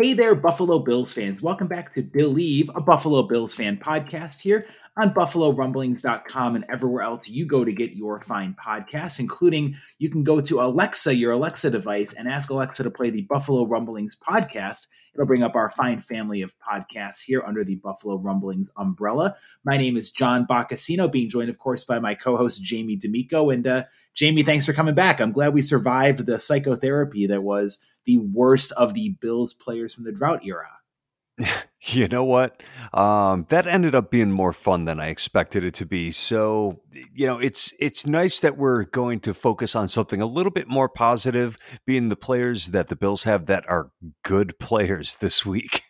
Hey there, Buffalo Bills fans. Welcome back to Billieve, a Buffalo Bills fan podcast here on BuffaloRumblings.com and everywhere else you go to get your fine podcasts, including you can go to Alexa, your Alexa device, and ask Alexa to play the Buffalo Rumblings podcast. It'll bring up our fine family of podcasts here under the Buffalo Rumblings umbrella. My name is John Boccacino, being joined, of course, by my co host, Jamie D'Amico. And uh, Jamie, thanks for coming back. I'm glad we survived the psychotherapy that was the worst of the Bills players from the drought era. You know what? Um, that ended up being more fun than I expected it to be. So, you know, it's it's nice that we're going to focus on something a little bit more positive, being the players that the Bills have that are good players this week.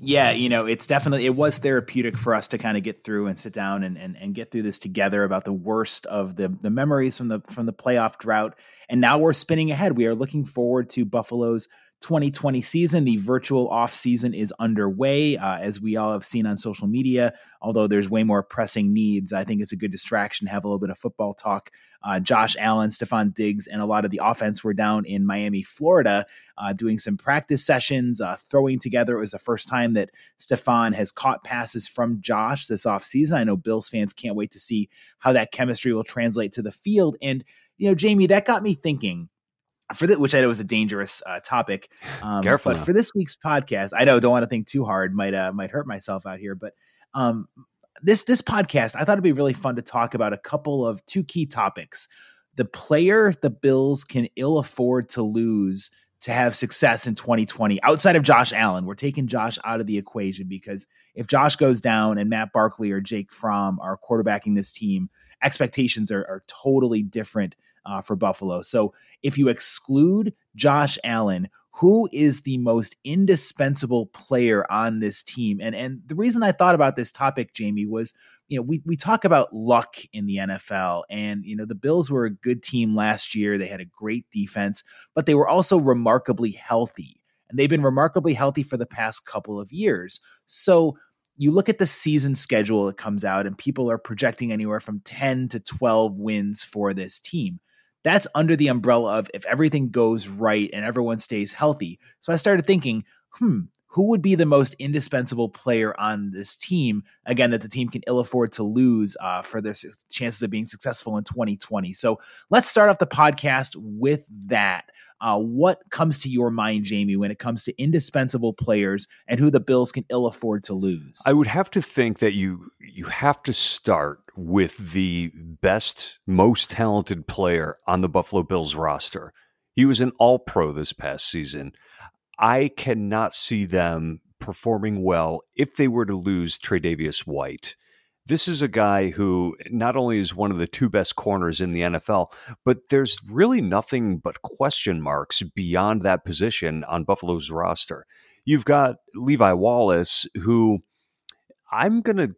yeah, you know, it's definitely it was therapeutic for us to kind of get through and sit down and, and and get through this together about the worst of the the memories from the from the playoff drought. And now we're spinning ahead. We are looking forward to Buffalo's 2020 season. The virtual off season is underway, uh, as we all have seen on social media. Although there's way more pressing needs, I think it's a good distraction to have a little bit of football talk. Uh, Josh Allen, Stefon Diggs, and a lot of the offense were down in Miami, Florida, uh, doing some practice sessions, uh, throwing together. It was the first time that Stefon has caught passes from Josh this offseason. I know Bills fans can't wait to see how that chemistry will translate to the field. And, you know, Jamie, that got me thinking for that, which I know was a dangerous uh, topic. Um, Careful. But now. for this week's podcast, I know don't want to think too hard. Might uh, might hurt myself out here. But um, this this podcast, I thought it'd be really fun to talk about a couple of two key topics: the player the Bills can ill afford to lose to have success in 2020 outside of Josh Allen. We're taking Josh out of the equation because if Josh goes down and Matt Barkley or Jake Fromm are quarterbacking this team, expectations are, are totally different uh, for Buffalo. So if you exclude Josh Allen, who is the most indispensable player on this team? And and the reason I thought about this topic, Jamie, was you know we we talk about luck in the NFL, and you know the Bills were a good team last year. They had a great defense, but they were also remarkably healthy, and they've been remarkably healthy for the past couple of years. So you look at the season schedule that comes out, and people are projecting anywhere from ten to twelve wins for this team that's under the umbrella of if everything goes right and everyone stays healthy. So I started thinking, hmm, who would be the most indispensable player on this team? Again, that the team can ill afford to lose uh, for their chances of being successful in 2020. So let's start off the podcast with that. Uh, what comes to your mind, Jamie, when it comes to indispensable players and who the Bills can ill afford to lose? I would have to think that you you have to start with the best, most talented player on the Buffalo Bills roster. He was an All Pro this past season. I cannot see them performing well if they were to lose Tre'Davious White. This is a guy who not only is one of the two best corners in the NFL, but there's really nothing but question marks beyond that position on Buffalo's roster. You've got Levi Wallace, who I'm going to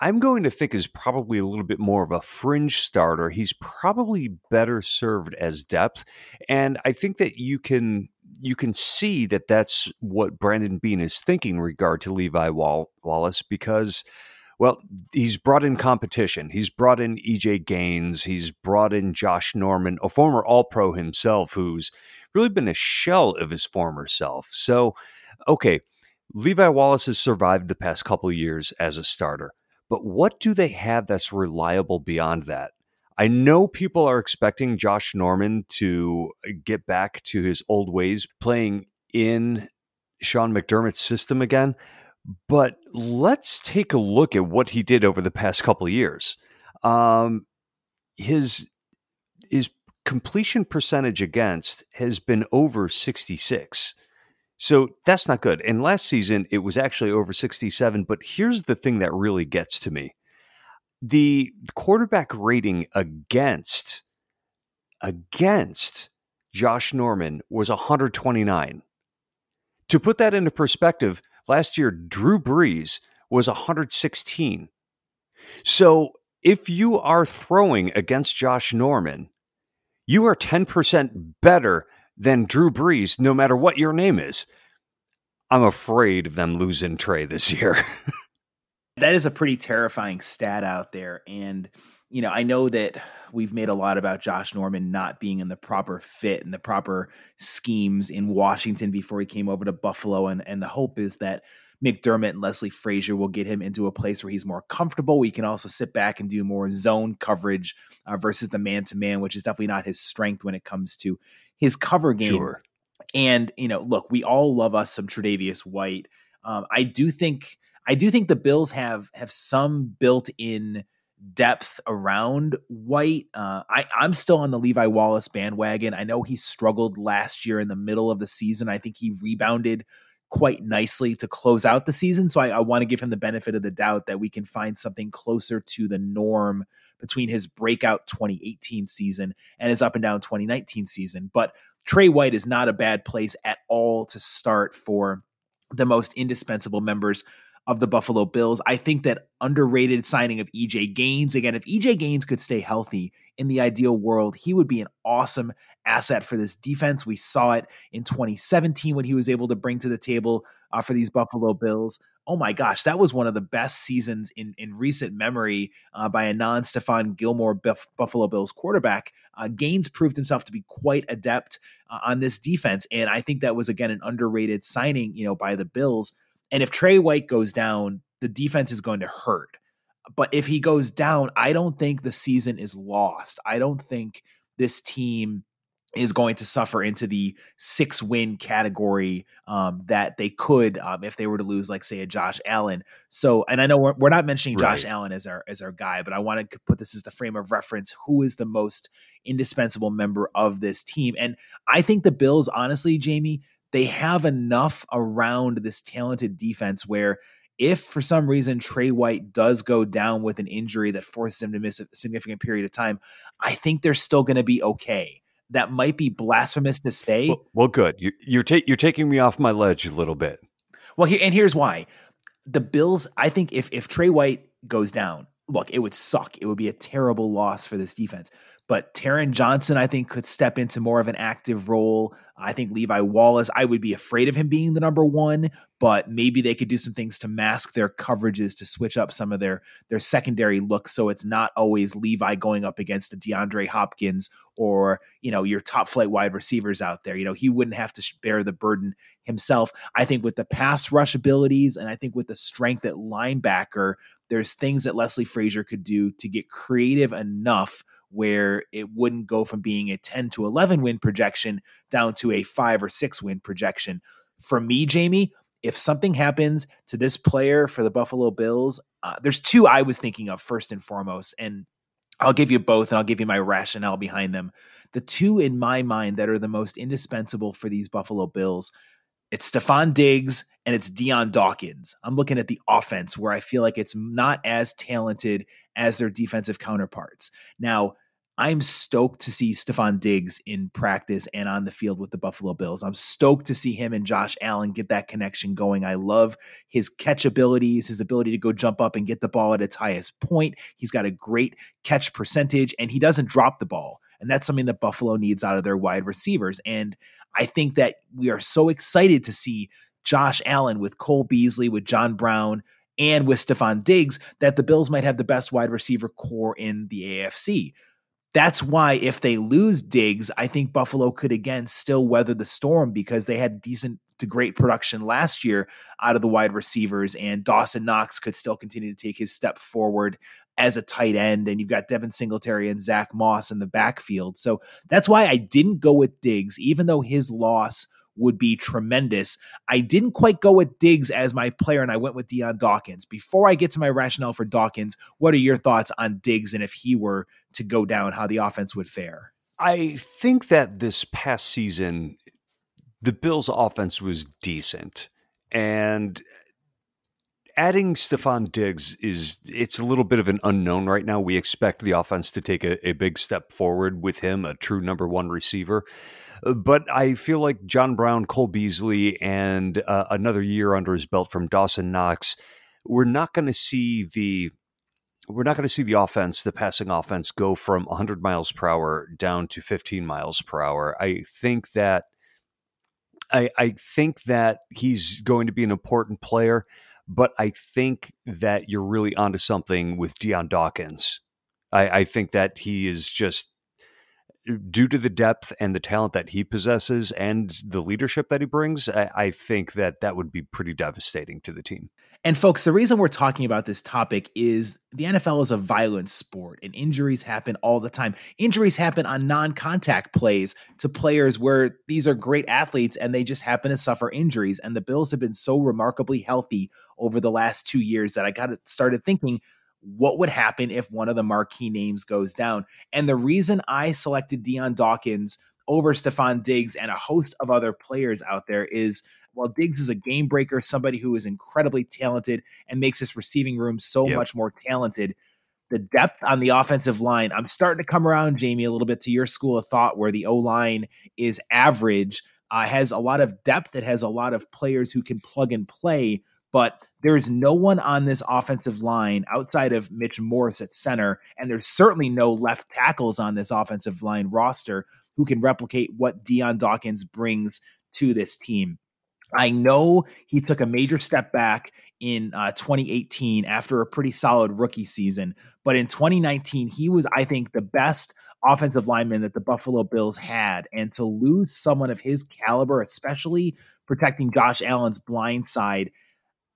I'm going to think is probably a little bit more of a fringe starter. He's probably better served as depth, and I think that you can you can see that that's what Brandon Beane is thinking in regard to Levi Wall- Wallace because well, he's brought in competition. He's brought in EJ Gaines. He's brought in Josh Norman, a former All Pro himself, who's really been a shell of his former self. So, okay, Levi Wallace has survived the past couple years as a starter, but what do they have that's reliable beyond that? I know people are expecting Josh Norman to get back to his old ways playing in Sean McDermott's system again, But let's take a look at what he did over the past couple of years. Um, his his completion percentage against has been over 66. So that's not good. And last season, it was actually over 67. But here's the thing that really gets to me the quarterback rating against against Josh Norman was 129. To put that into perspective, last year Drew Brees was 116. So if you are throwing against Josh Norman, you are 10% better than Drew Brees, no matter what your name is. I'm afraid of them losing Tre this year. that is a pretty terrifying stat out there. And, you know, I know that we've made a lot about Josh Norman not being in the proper fit and the proper schemes in Washington before he came over to Buffalo. And, and the hope is that McDermott and Leslie Frazier will get him into a place where he's more comfortable. We can also sit back and do more zone coverage uh, versus the man to man, which is definitely not his strength when it comes to his cover game. Sure. And you know, look, we all love us some Tre'Davious White. Um, I do think I do think the Bills have have some built in depth around White. Uh, I, I'm still on the Levi Wallace bandwagon. I know he struggled last year in the middle of the season. I think he rebounded quite nicely to close out the season. So I, I want to give him the benefit of the doubt that we can find something closer to the norm between his breakout 2018 season and his up and down 2019 season. But Tre White is not a bad place at all to start for the most indispensable members of the Buffalo Bills. I think that underrated signing of EJ Gaines, again, if EJ Gaines could stay healthy in the ideal world, he would be an awesome asset for this defense. We saw it in 2017 when he was able to bring to the table uh, for these Buffalo Bills. Oh my gosh, that was one of the best seasons in, in recent memory uh, by a non Stephon Gilmore Buff- Buffalo Bills quarterback. Uh, Gaines proved himself to be quite adept uh, on this defense. And I think that was, again, an underrated signing, you know, by the Bills. And if Tre White goes down, the defense is going to hurt. But if he goes down, I don't think the season is lost. I don't think this team is going to suffer into the six win category um, that they could um, if they were to lose, like say a Josh Allen. So, and I know we're, we're not mentioning Josh right. Allen as our as our guy, but I want to put this as the frame of reference. Who is the most indispensable member of this team? And I think the Bills, honestly, Jamie, they have enough around this talented defense where if for some reason Tre White does go down with an injury that forces him to miss a significant period of time, I think they're still going to be okay. That might be blasphemous to say. Well, well good. You, you're ta- you're taking me off my ledge a little bit. Well, here and here's why: the Bills. I think if if Tre White goes down, look, it would suck. It would be a terrible loss for this defense. But Taron Johnson, I think, could step into more of an active role. I think Levi Wallace, I would be afraid of him being the number one, but maybe they could do some things to mask their coverages to switch up some of their their secondary looks so it's not always Levi going up against a DeAndre Hopkins or, you know, your top flight wide receivers out there. You know, he wouldn't have to bear the burden himself. I think with the pass rush abilities and I think with the strength at linebacker, there's things that Leslie Frazier could do to get creative enough where it wouldn't go from being a 10 to 11 win projection down to a five or six win projection. For me, Jamie, if something happens to this player for the Buffalo Bills, uh, there's two I was thinking of first and foremost, and I'll give you both and I'll give you my rationale behind them. The two in my mind that are the most indispensable for these Buffalo Bills it's Stefon Diggs and it's Dion Dawkins. I'm looking at the offense where I feel like it's not as talented as their defensive counterparts. Now, I'm stoked to see Stefon Diggs in practice and on the field with the Buffalo Bills. I'm stoked to see him and Josh Allen get that connection going. I love his catch abilities, his ability to go jump up and get the ball at its highest point. He's got a great catch percentage and he doesn't drop the ball. And that's something that Buffalo needs out of their wide receivers. And I think that we are so excited to see Josh Allen with Cole Beasley, with John Brown, and with Stefon Diggs that the Bills might have the best wide receiver core in the AFC. That's why if they lose Diggs, I think Buffalo could again still weather the storm because they had decent to great production last year out of the wide receivers, and Dawson Knox could still continue to take his step forward as a tight end, and you've got Devin Singletary and Zach Moss in the backfield. So that's why I didn't go with Diggs, even though his loss would be tremendous. I didn't quite go with Diggs as my player, and I went with Dion Dawkins. Before I get to my rationale for Dawkins, what are your thoughts on Diggs and if he were to go down, how the offense would fare? I think that this past season, the Bills' offense was decent. And adding Stefon Diggs is it's a little bit of an unknown right now. We expect the offense to take a, a big step forward with him, a true number one receiver. Uh, but I feel like John Brown, Cole Beasley, and uh, another year under his belt from Dawson Knox, we're not going to see the we're not going to see the offense, the passing offense, go from 100 miles per hour down to 15 miles per hour. I think that I, I think that he's going to be an important player. But I think that you're really onto something with Dion Dawkins. I, I think that he is just due to the depth and the talent that he possesses and the leadership that he brings, I, I, think that that would be pretty devastating to the team. And folks, the reason we're talking about this topic is the NFL is a violent sport and injuries happen all the time. Injuries happen on non contact plays to players where these are great athletes and they just happen to suffer injuries. And the Bills have been so remarkably healthy over the last two years that I got started thinking, what would happen if one of the marquee names goes down? And the reason I selected Dion Dawkins over Stefon Diggs and a host of other players out there is while Diggs is a game breaker, somebody who is incredibly talented and makes this receiving room so yep. much more talented. The depth on the offensive line, I'm starting to come around, Jamie, a little bit to your school of thought where the O line is average, uh, has a lot of depth, it has a lot of players who can plug and play but there is no one on this offensive line outside of Mitch Morse at center, and there's certainly no left tackles on this offensive line roster who can replicate what Dion Dawkins brings to this team. I know he took a major step back in uh, 2018 after a pretty solid rookie season, but in 2019 he was, I think, the best offensive lineman that the Buffalo Bills had, and to lose someone of his caliber, especially protecting Josh Allen's blind side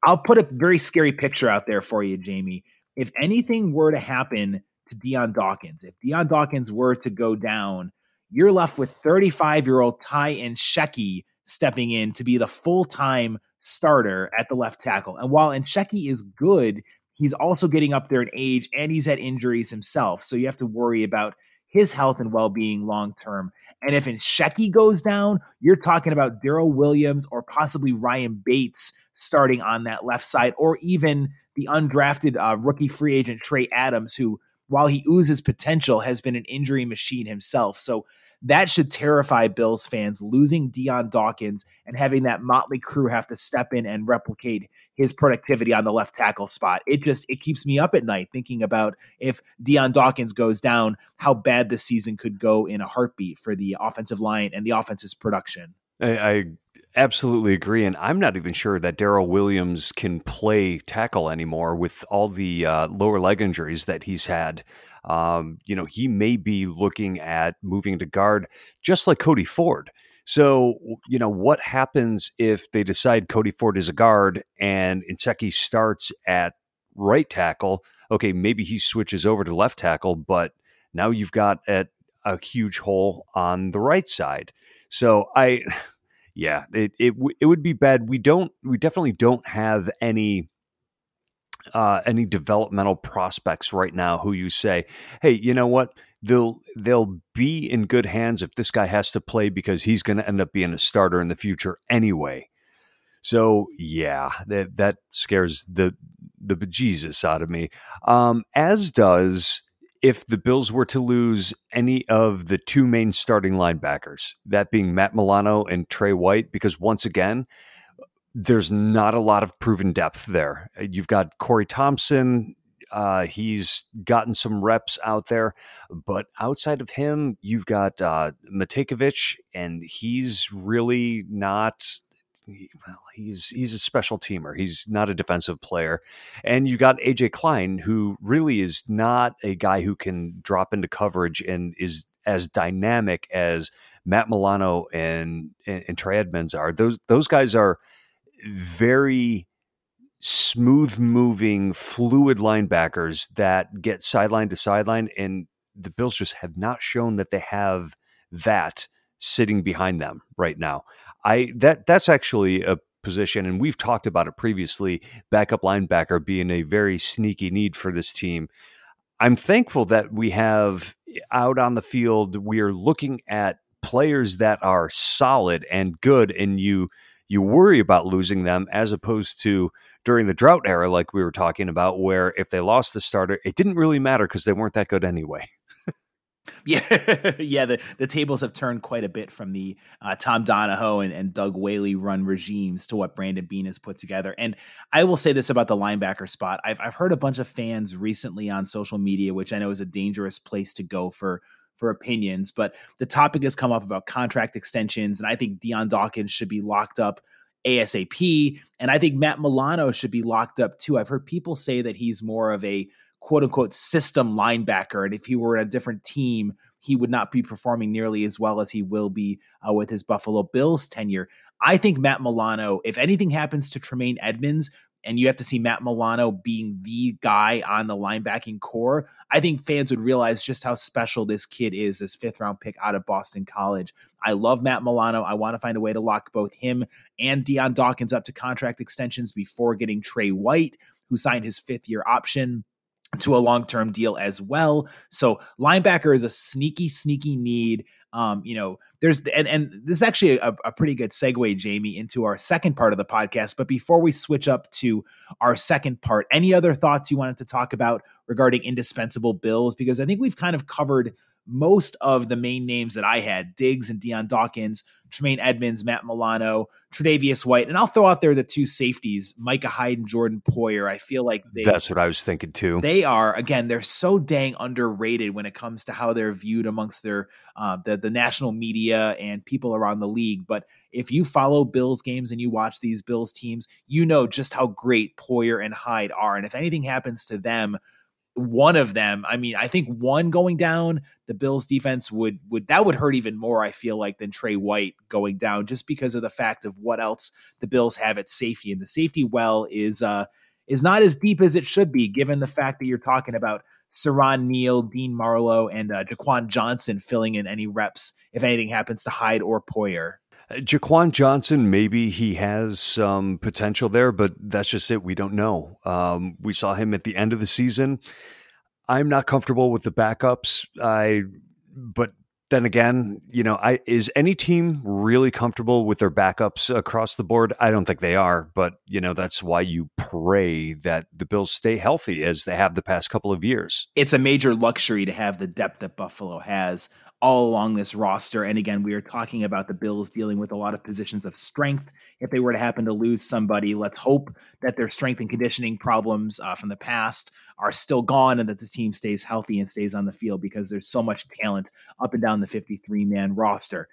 I'll put a very scary picture out there for you, Jamie. If anything were to happen to Dion Dawkins, if Dion Dawkins were to go down, you're left with 35 year old Ty Nsekhe stepping in to be the full time starter at the left tackle. And while Nsekhe is good, he's also getting up there in age and he's had injuries himself. So you have to worry about his health and well being long term. And if Nsekhe goes down, you're talking about Daryl Williams or possibly Ryan Bates starting on that left side, or even the undrafted uh, rookie free agent Trey Adams, who, while he oozes potential, has been an injury machine himself. So that should terrify Bills fans losing Dion Dawkins and having that motley crew have to step in and replicate his productivity on the left tackle spot. It just it keeps me up at night thinking about if Dion Dawkins goes down, how bad this season could go in a heartbeat for the offensive line and the offense's production. I, I absolutely agree, and I'm not even sure that Daryl Williams can play tackle anymore with all the uh, lower leg injuries that he's had. Um, you know, he may be looking at moving to guard, just like Cody Ford. So, you know, what happens if they decide Cody Ford is a guard and Nsekhe starts at right tackle? Okay, maybe he switches over to left tackle, but now you've got at a huge hole on the right side. So I, yeah, it it it would be bad. We don't, we definitely don't have any uh, any developmental prospects right now who you say, hey, you know what? They'll they'll be in good hands if this guy has to play because he's going to end up being a starter in the future anyway. So yeah, that that scares the the bejesus out of me. Um, as does if the Bills were to lose any of the two main starting linebackers, that being Matt Milano and Trey White, because once again, there's not a lot of proven depth there. You've got Corey Thompson. Uh, he's gotten some reps out there, but outside of him, you've got uh, Matakevich, and he's really not. Well, he's he's a special teamer. He's not a defensive player, and you got AJ Klein, who really is not a guy who can drop into coverage and is as dynamic as Matt Milano and and, and Trey Edmunds are. Those those guys are very smooth moving, fluid linebackers that get sideline to sideline. And the Bills just have not shown that they have that sitting behind them right now. I that that's actually a position, and we've talked about it previously. Backup linebacker being a very sneaky need for this team. I'm thankful that we have out on the field. We are looking at players that are solid and good, and you you worry about losing them as opposed to during the drought era, like we were talking about, where if they lost the starter, it didn't really matter because they weren't that good anyway. Yeah, yeah. The, the tables have turned quite a bit from the uh, Tom Donahoe and, and Doug Whaley run regimes to what Brandon Beane has put together. And I will say this about the linebacker spot: I've I've heard a bunch of fans recently on social media, which I know is a dangerous place to go for for opinions. But the topic has come up about contract extensions, and I think Dion Dawkins should be locked up ASAP, and I think Matt Milano should be locked up too. I've heard people say that he's more of a quote unquote system linebacker. And if he were in a different team, he would not be performing nearly as well as he will be uh, with his Buffalo Bills tenure. I think Matt Milano, if anything happens to Tremaine Edmunds, and you have to see Matt Milano being the guy on the linebacking core, I think fans would realize just how special this kid is, this fifth round pick out of Boston College. I love Matt Milano. I want to find a way to lock both him and Dion Dawkins up to contract extensions before getting Tre White, who signed his fifth year option to a long term deal as well. So linebacker is a sneaky, sneaky need. Um, you know, there's and, and this is actually a, a, pretty good segue, Jamie, into our second part of the podcast. But before we switch up to our second part, any other thoughts you wanted to talk about regarding indispensable bills? Because I think we've kind of covered most of the main names that I had Diggs and Dion Dawkins, Tremaine Edmunds, Matt Milano, Tre'Davious White, and I'll throw out there the two safeties, Micah Hyde and Jordan Poyer. I feel like they, that's what I was thinking too. They are again, they're so dang underrated when it comes to how they're viewed amongst their uh, the the national media and people around the league. But if you follow Bills games and you watch these Bills teams, you know just how great Poyer and Hyde are, and if anything happens to them one of them i mean i think one going down the bills defense would would that would hurt even more i feel like than tre white going down just because of the fact of what else the bills have at safety and the safety well is uh is not as deep as it should be given the fact that you're talking about Siran Neal, Dean Marlowe, and uh, Jaquan Johnson filling in any reps if anything happens to Hyde or Poyer. Jaquan Johnson, maybe he has some potential there, but that's just it. We don't know. Um, we saw him at the end of the season. I'm not comfortable with the backups. I, but then again, you know, I is any team really comfortable with their backups across the board? I don't think they are, but you know, that's why you pray that the Bills stay healthy as they have the past couple of years. It's a major luxury to have the depth that Buffalo has all along this roster. And again, we are talking about the Bills dealing with a lot of positions of strength. If they were to happen to lose somebody, let's hope that their strength and conditioning problems uh, from the past are still gone and that the team stays healthy and stays on the field because there's so much talent up and down the 53 man roster.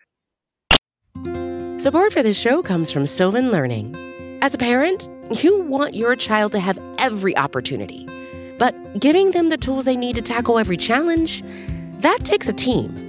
Support for this show comes from Sylvan Learning. As a parent, you want your child to have every opportunity, but giving them the tools they need to tackle every challenge, that takes a team.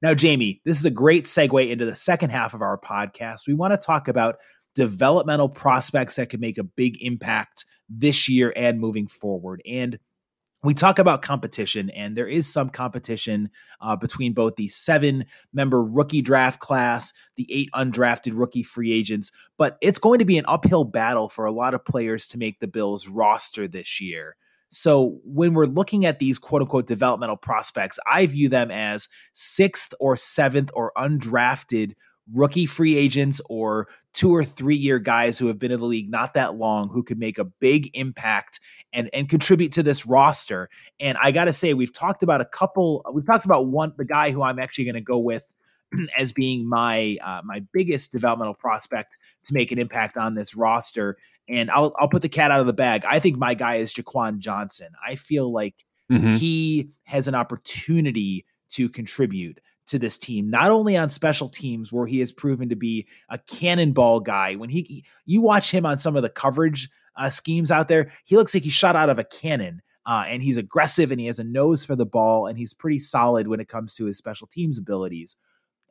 Now, Jamie, this is a great segue into the second half of our podcast. We want to talk about developmental prospects that could make a big impact this year and moving forward. And we talk about competition, and there is some competition uh, between both the seven member rookie draft class, the eight undrafted rookie free agents, but it's going to be an uphill battle for a lot of players to make the Bills roster this year. So when we're looking at these quote unquote developmental prospects, I view them as sixth or seventh or undrafted rookie free agents or two or three year guys who have been in the league not that long who could make a big impact and and contribute to this roster. And I got to say we've talked about a couple we've talked about one the guy who I'm actually going to go with as being my uh, my biggest developmental prospect to make an impact on this roster and I'll I'll put the cat out of the bag. I think my guy is Jaquan Johnson. I feel like mm-hmm. he has an opportunity to contribute to this team, not only on special teams where he has proven to be a cannonball guy. When he, you watch him on some of the coverage uh, schemes out there, he looks like he shot out of a cannon. Uh, and he's aggressive and he has a nose for the ball and he's pretty solid when it comes to his special teams abilities.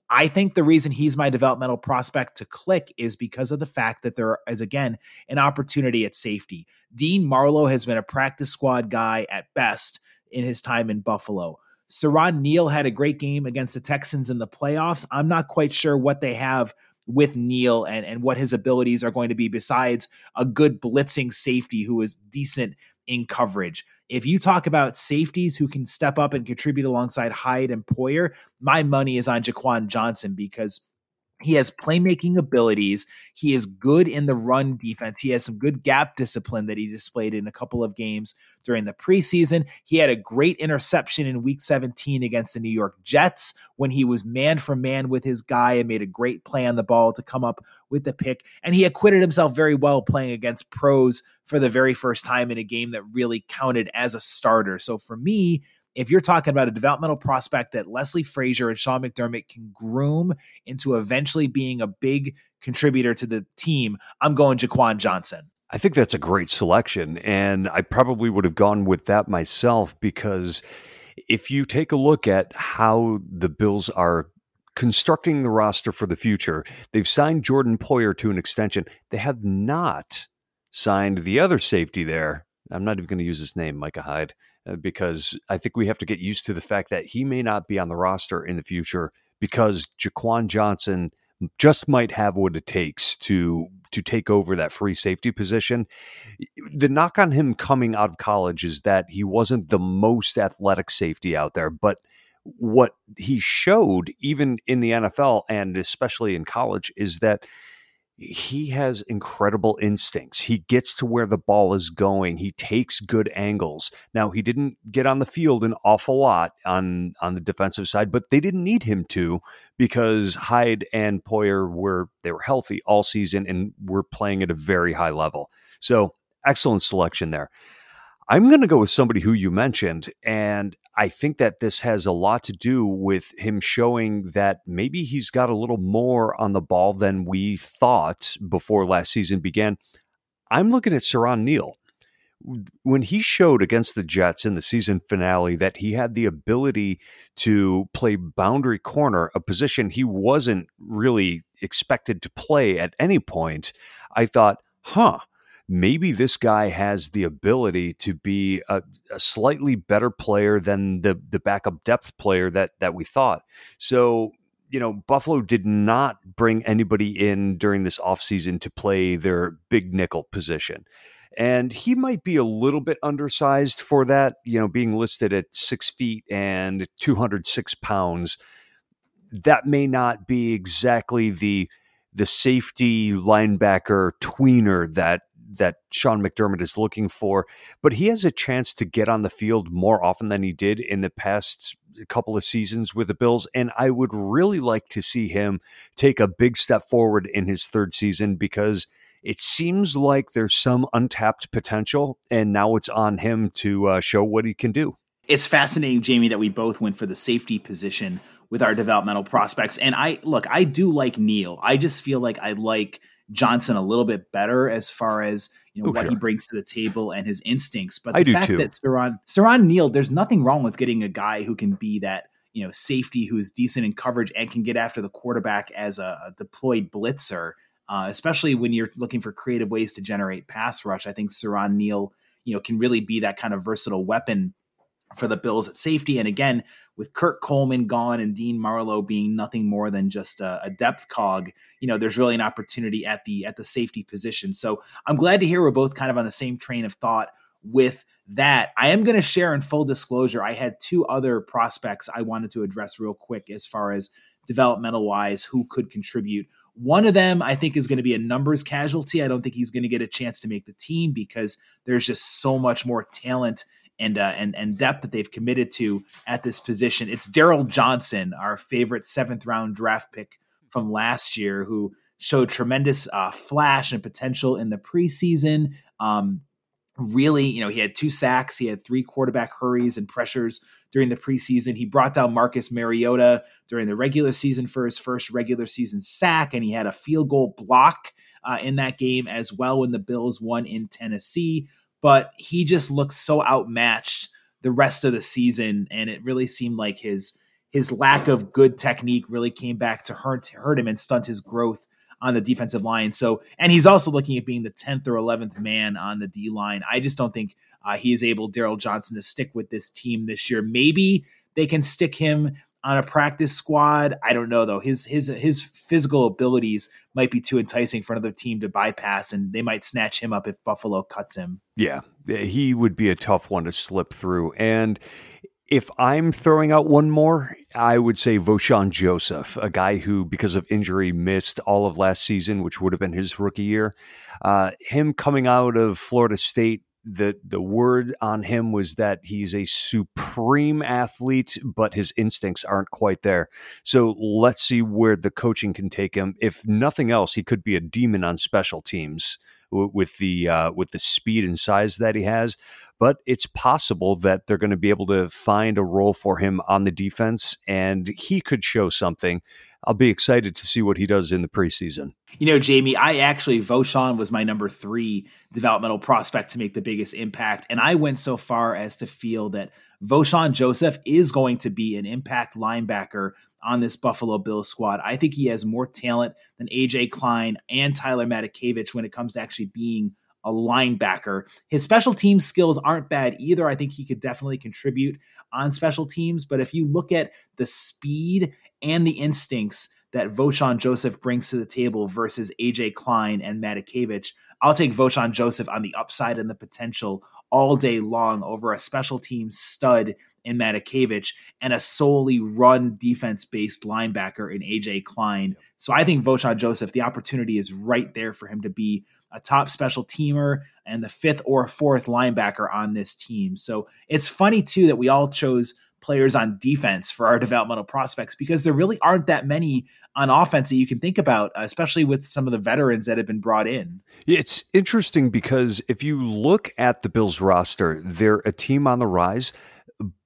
I think the reason he's my developmental prospect to click is because of the fact that there is, again, an opportunity at safety. Dean Marlowe has been a practice squad guy at best in his time in Buffalo. Siran Neal had a great game against the Texans in the playoffs. I'm not quite sure what they have with Neal and, and what his abilities are going to be besides a good blitzing safety who is decent in coverage. If you talk about safeties who can step up and contribute alongside Hyde and Poyer, my money is on Jaquan Johnson because he has playmaking abilities. He is good in the run defense. He has some good gap discipline that he displayed in a couple of games during the preseason. He had a great interception in week 17 against the New York Jets when he was man for man with his guy and made a great play on the ball to come up with the pick. And he acquitted himself very well playing against pros for the very first time in a game that really counted as a starter. So for me, if you're talking about a developmental prospect that Leslie Frazier and Sean McDermott can groom into eventually being a big contributor to the team, I'm going Jaquan Johnson. I think that's a great selection. And I probably would have gone with that myself because if you take a look at how the Bills are constructing the roster for the future, they've signed Jordan Poyer to an extension. They have not signed the other safety there. I'm not even going to use his name, Micah Hyde. Uh, because I think we have to get used to the fact that he may not be on the roster in the future because Jaquan Johnson just might have what it takes to to take over that free safety position. The knock on him coming out of college is that he wasn't the most athletic safety out there, but what he showed even in the NFL and especially in college is that he has incredible instincts. He gets to where the ball is going. He takes good angles. Now, he didn't get on the field an awful lot on on the defensive side, but they didn't need him to because Hyde and Poyer were they were healthy all season and were playing at a very high level. So, excellent selection there. I'm going to go with somebody who you mentioned, and I think that this has a lot to do with him showing that maybe he's got a little more on the ball than we thought before last season began. I'm looking at Siran Neal. When he showed against the Jets in the season finale that he had the ability to play boundary corner, a position he wasn't really expected to play at any point, I thought, huh, maybe this guy has the ability to be a, a, slightly better player than the the backup depth player that that we thought. So you know, Buffalo did not bring anybody in during this offseason to play their big nickel position. And he might be a little bit undersized for that, you know, being listed at six feet and 206 pounds. That may not be exactly the the safety linebacker tweener that that Sean McDermott is looking for, but he has a chance to get on the field more often than he did in the past couple of seasons with the Bills. And I would really like to see him take a big step forward in his third season because it seems like there's some untapped potential, and now it's on him to uh, show what he can do. It's fascinating, Jamie, that we both went for the safety position with our developmental prospects. And I look, I do like Neal. I just feel like I like Johnson a little bit better as far as you know oh, what sure. he brings to the table and his instincts. But the I fact that Siran Siran Neal, there's nothing wrong with getting a guy who can be that you know safety who's decent in coverage and can get after the quarterback as a, a deployed blitzer. Uh, especially when you're looking for creative ways to generate pass rush, I think Siran Neal, you know, can really be that kind of versatile weapon for the Bills at safety. And again, with Kurt Coleman gone and Dean Marlowe being nothing more than just a, a, depth cog, you know, there's really an opportunity at the at the safety position. So I'm glad to hear we're both kind of on the same train of thought with that. I am going to share in full disclosure. I had two other prospects I wanted to address real quick as far as developmental wise who could contribute. One of them, I think, is going to be a numbers casualty. I don't think he's going to get a chance to make the team because there's just so much more talent and uh, and and depth that they've committed to at this position. It's Darryl Johnson, our favorite seventh round draft pick from last year, who showed tremendous uh, flash and potential in the preseason. Um, really, you know, he had two sacks, he had three quarterback hurries and pressures during the preseason. He brought down Marcus Mariota during the regular season for his first regular season sack, and he had a field goal block uh, in that game as well when the Bills won in Tennessee. But he just looked so outmatched the rest of the season, and it really seemed like his his lack of good technique really came back to hurt hurt him and stunt his growth on the defensive line. So, and he's also looking at being the 10th or 11th man on the D line. I just don't think uh, he is able, Darryl Johnson, to stick with this team this year. Maybe they can stick him on a practice squad. I don't know though. His his his physical abilities might be too enticing for another team to bypass, and they might snatch him up if Buffalo cuts him. Yeah, he would be a tough one to slip through, and if I'm throwing out one more, I would say Vosean Joseph, a guy who, because of injury, missed all of last season, which would have been his rookie year. Uh, him coming out of Florida State, the the word on him was that he's a supreme athlete, but his instincts aren't quite there. So let's see where the coaching can take him. If nothing else, he could be a demon on special teams with the uh, with the speed and size that he has. But it's possible that they're going to be able to find a role for him on the defense, and he could show something. I'll be excited to see what he does in the preseason. You know, Jamie, I actually Vosean was my number three developmental prospect to make the biggest impact, and I went so far as to feel that Vosean Joseph is going to be an impact linebacker on this Buffalo Bills squad. I think he has more talent than AJ Klein and Tyler Matakevich when it comes to actually being a linebacker. His special team skills aren't bad either. I think he could definitely contribute on special teams. But if you look at the speed and the instincts that Vosean Joseph brings to the table versus AJ Klein and Matakevich, I'll take Vosean Joseph on the upside and the potential all day long over a special team stud in Matakevich and a solely run defense based linebacker in AJ Klein. So I think Vosean Joseph, the opportunity is right there for him to be a top special teamer and the fifth or fourth linebacker on this team. So it's funny too that we all chose players on defense for our developmental prospects because there really aren't that many on offense that you can think about, especially with some of the veterans that have been brought in. It's interesting because if you look at the Bills roster, they're a team on the rise,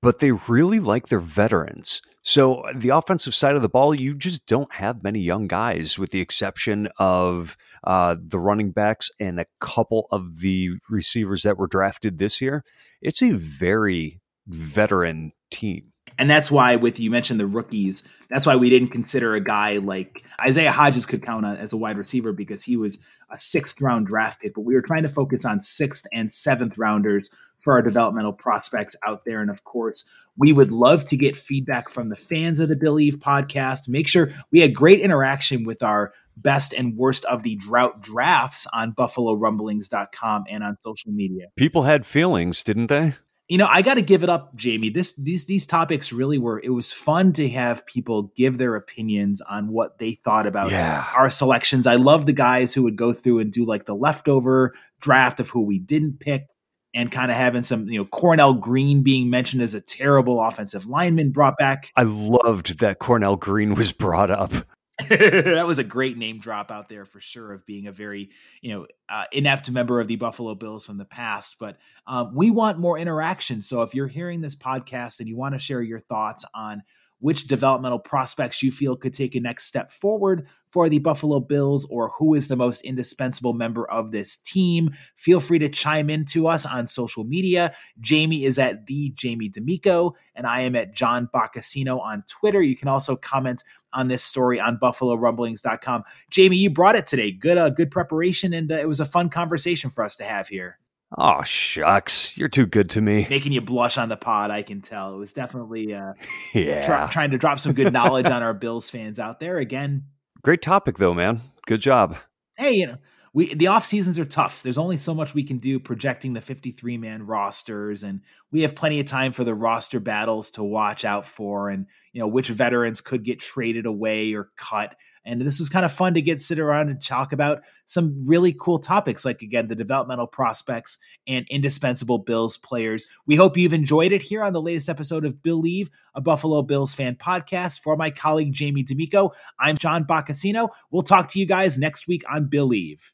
but they really like their veterans. So the offensive side of the ball, you just don't have many young guys, with the exception of uh, the running backs and a couple of the receivers that were drafted this year. It's a very veteran team. And that's why, with you mentioned the rookies, that's why we didn't consider a guy like Isaiah Hodgins could count as a wide receiver because he was a sixth round draft pick. But we were trying to focus on sixth and seventh rounders for our developmental prospects out there. And of course, we would love to get feedback from the fans of the Billieve podcast. Make sure we had great interaction with our best and worst of the drought drafts on buffalorumblings.com and on social media. People had feelings, didn't they? you know, I got to give it up, Jamie. This these these topics really were. It was fun to have people give their opinions on what they thought about yeah. our selections. I love the guys who would go through and do like the leftover draft of who we didn't pick, and kind of having some, you know, Cornell Green being mentioned as a terrible offensive lineman brought back. I loved that Cornell Green was brought up. that was a great name drop out there for sure of being a very you know uh, inept member of the buffalo bills from the past but um, we want more interaction so if you're hearing this podcast and you want to share your thoughts on which developmental prospects you feel could take a next step forward for the Buffalo Bills or who is the most indispensable member of this team. Feel free to chime in to us on social media. Jamie is at the Jamie D'Amico, and I am at John Boccacino on Twitter. You can also comment on this story on buffalorumblings.com. Jamie, you brought it today. Good, uh, good preparation, and uh, it was a fun conversation for us to have here. Oh shucks, you're too good to me. Making you blush on the pod, I can tell. It was definitely uh, yeah, trying to drop some good knowledge on our Bills fans out there. Again, great topic though, man. Good job. Hey, you know, we the off seasons are tough. There's only so much we can do projecting the 53 man rosters, and we have plenty of time for the roster battles to watch out for, and you know which veterans could get traded away or cut. And this was kind of fun to get sit around and talk about some really cool topics, like again, the developmental prospects and indispensable Bills players. We hope you've enjoyed it here on the latest episode of Billieve a Buffalo Bills fan podcast. For my colleague Jamie D'Amico, I'm John Boccacino. We'll talk to you guys next week on Billieve.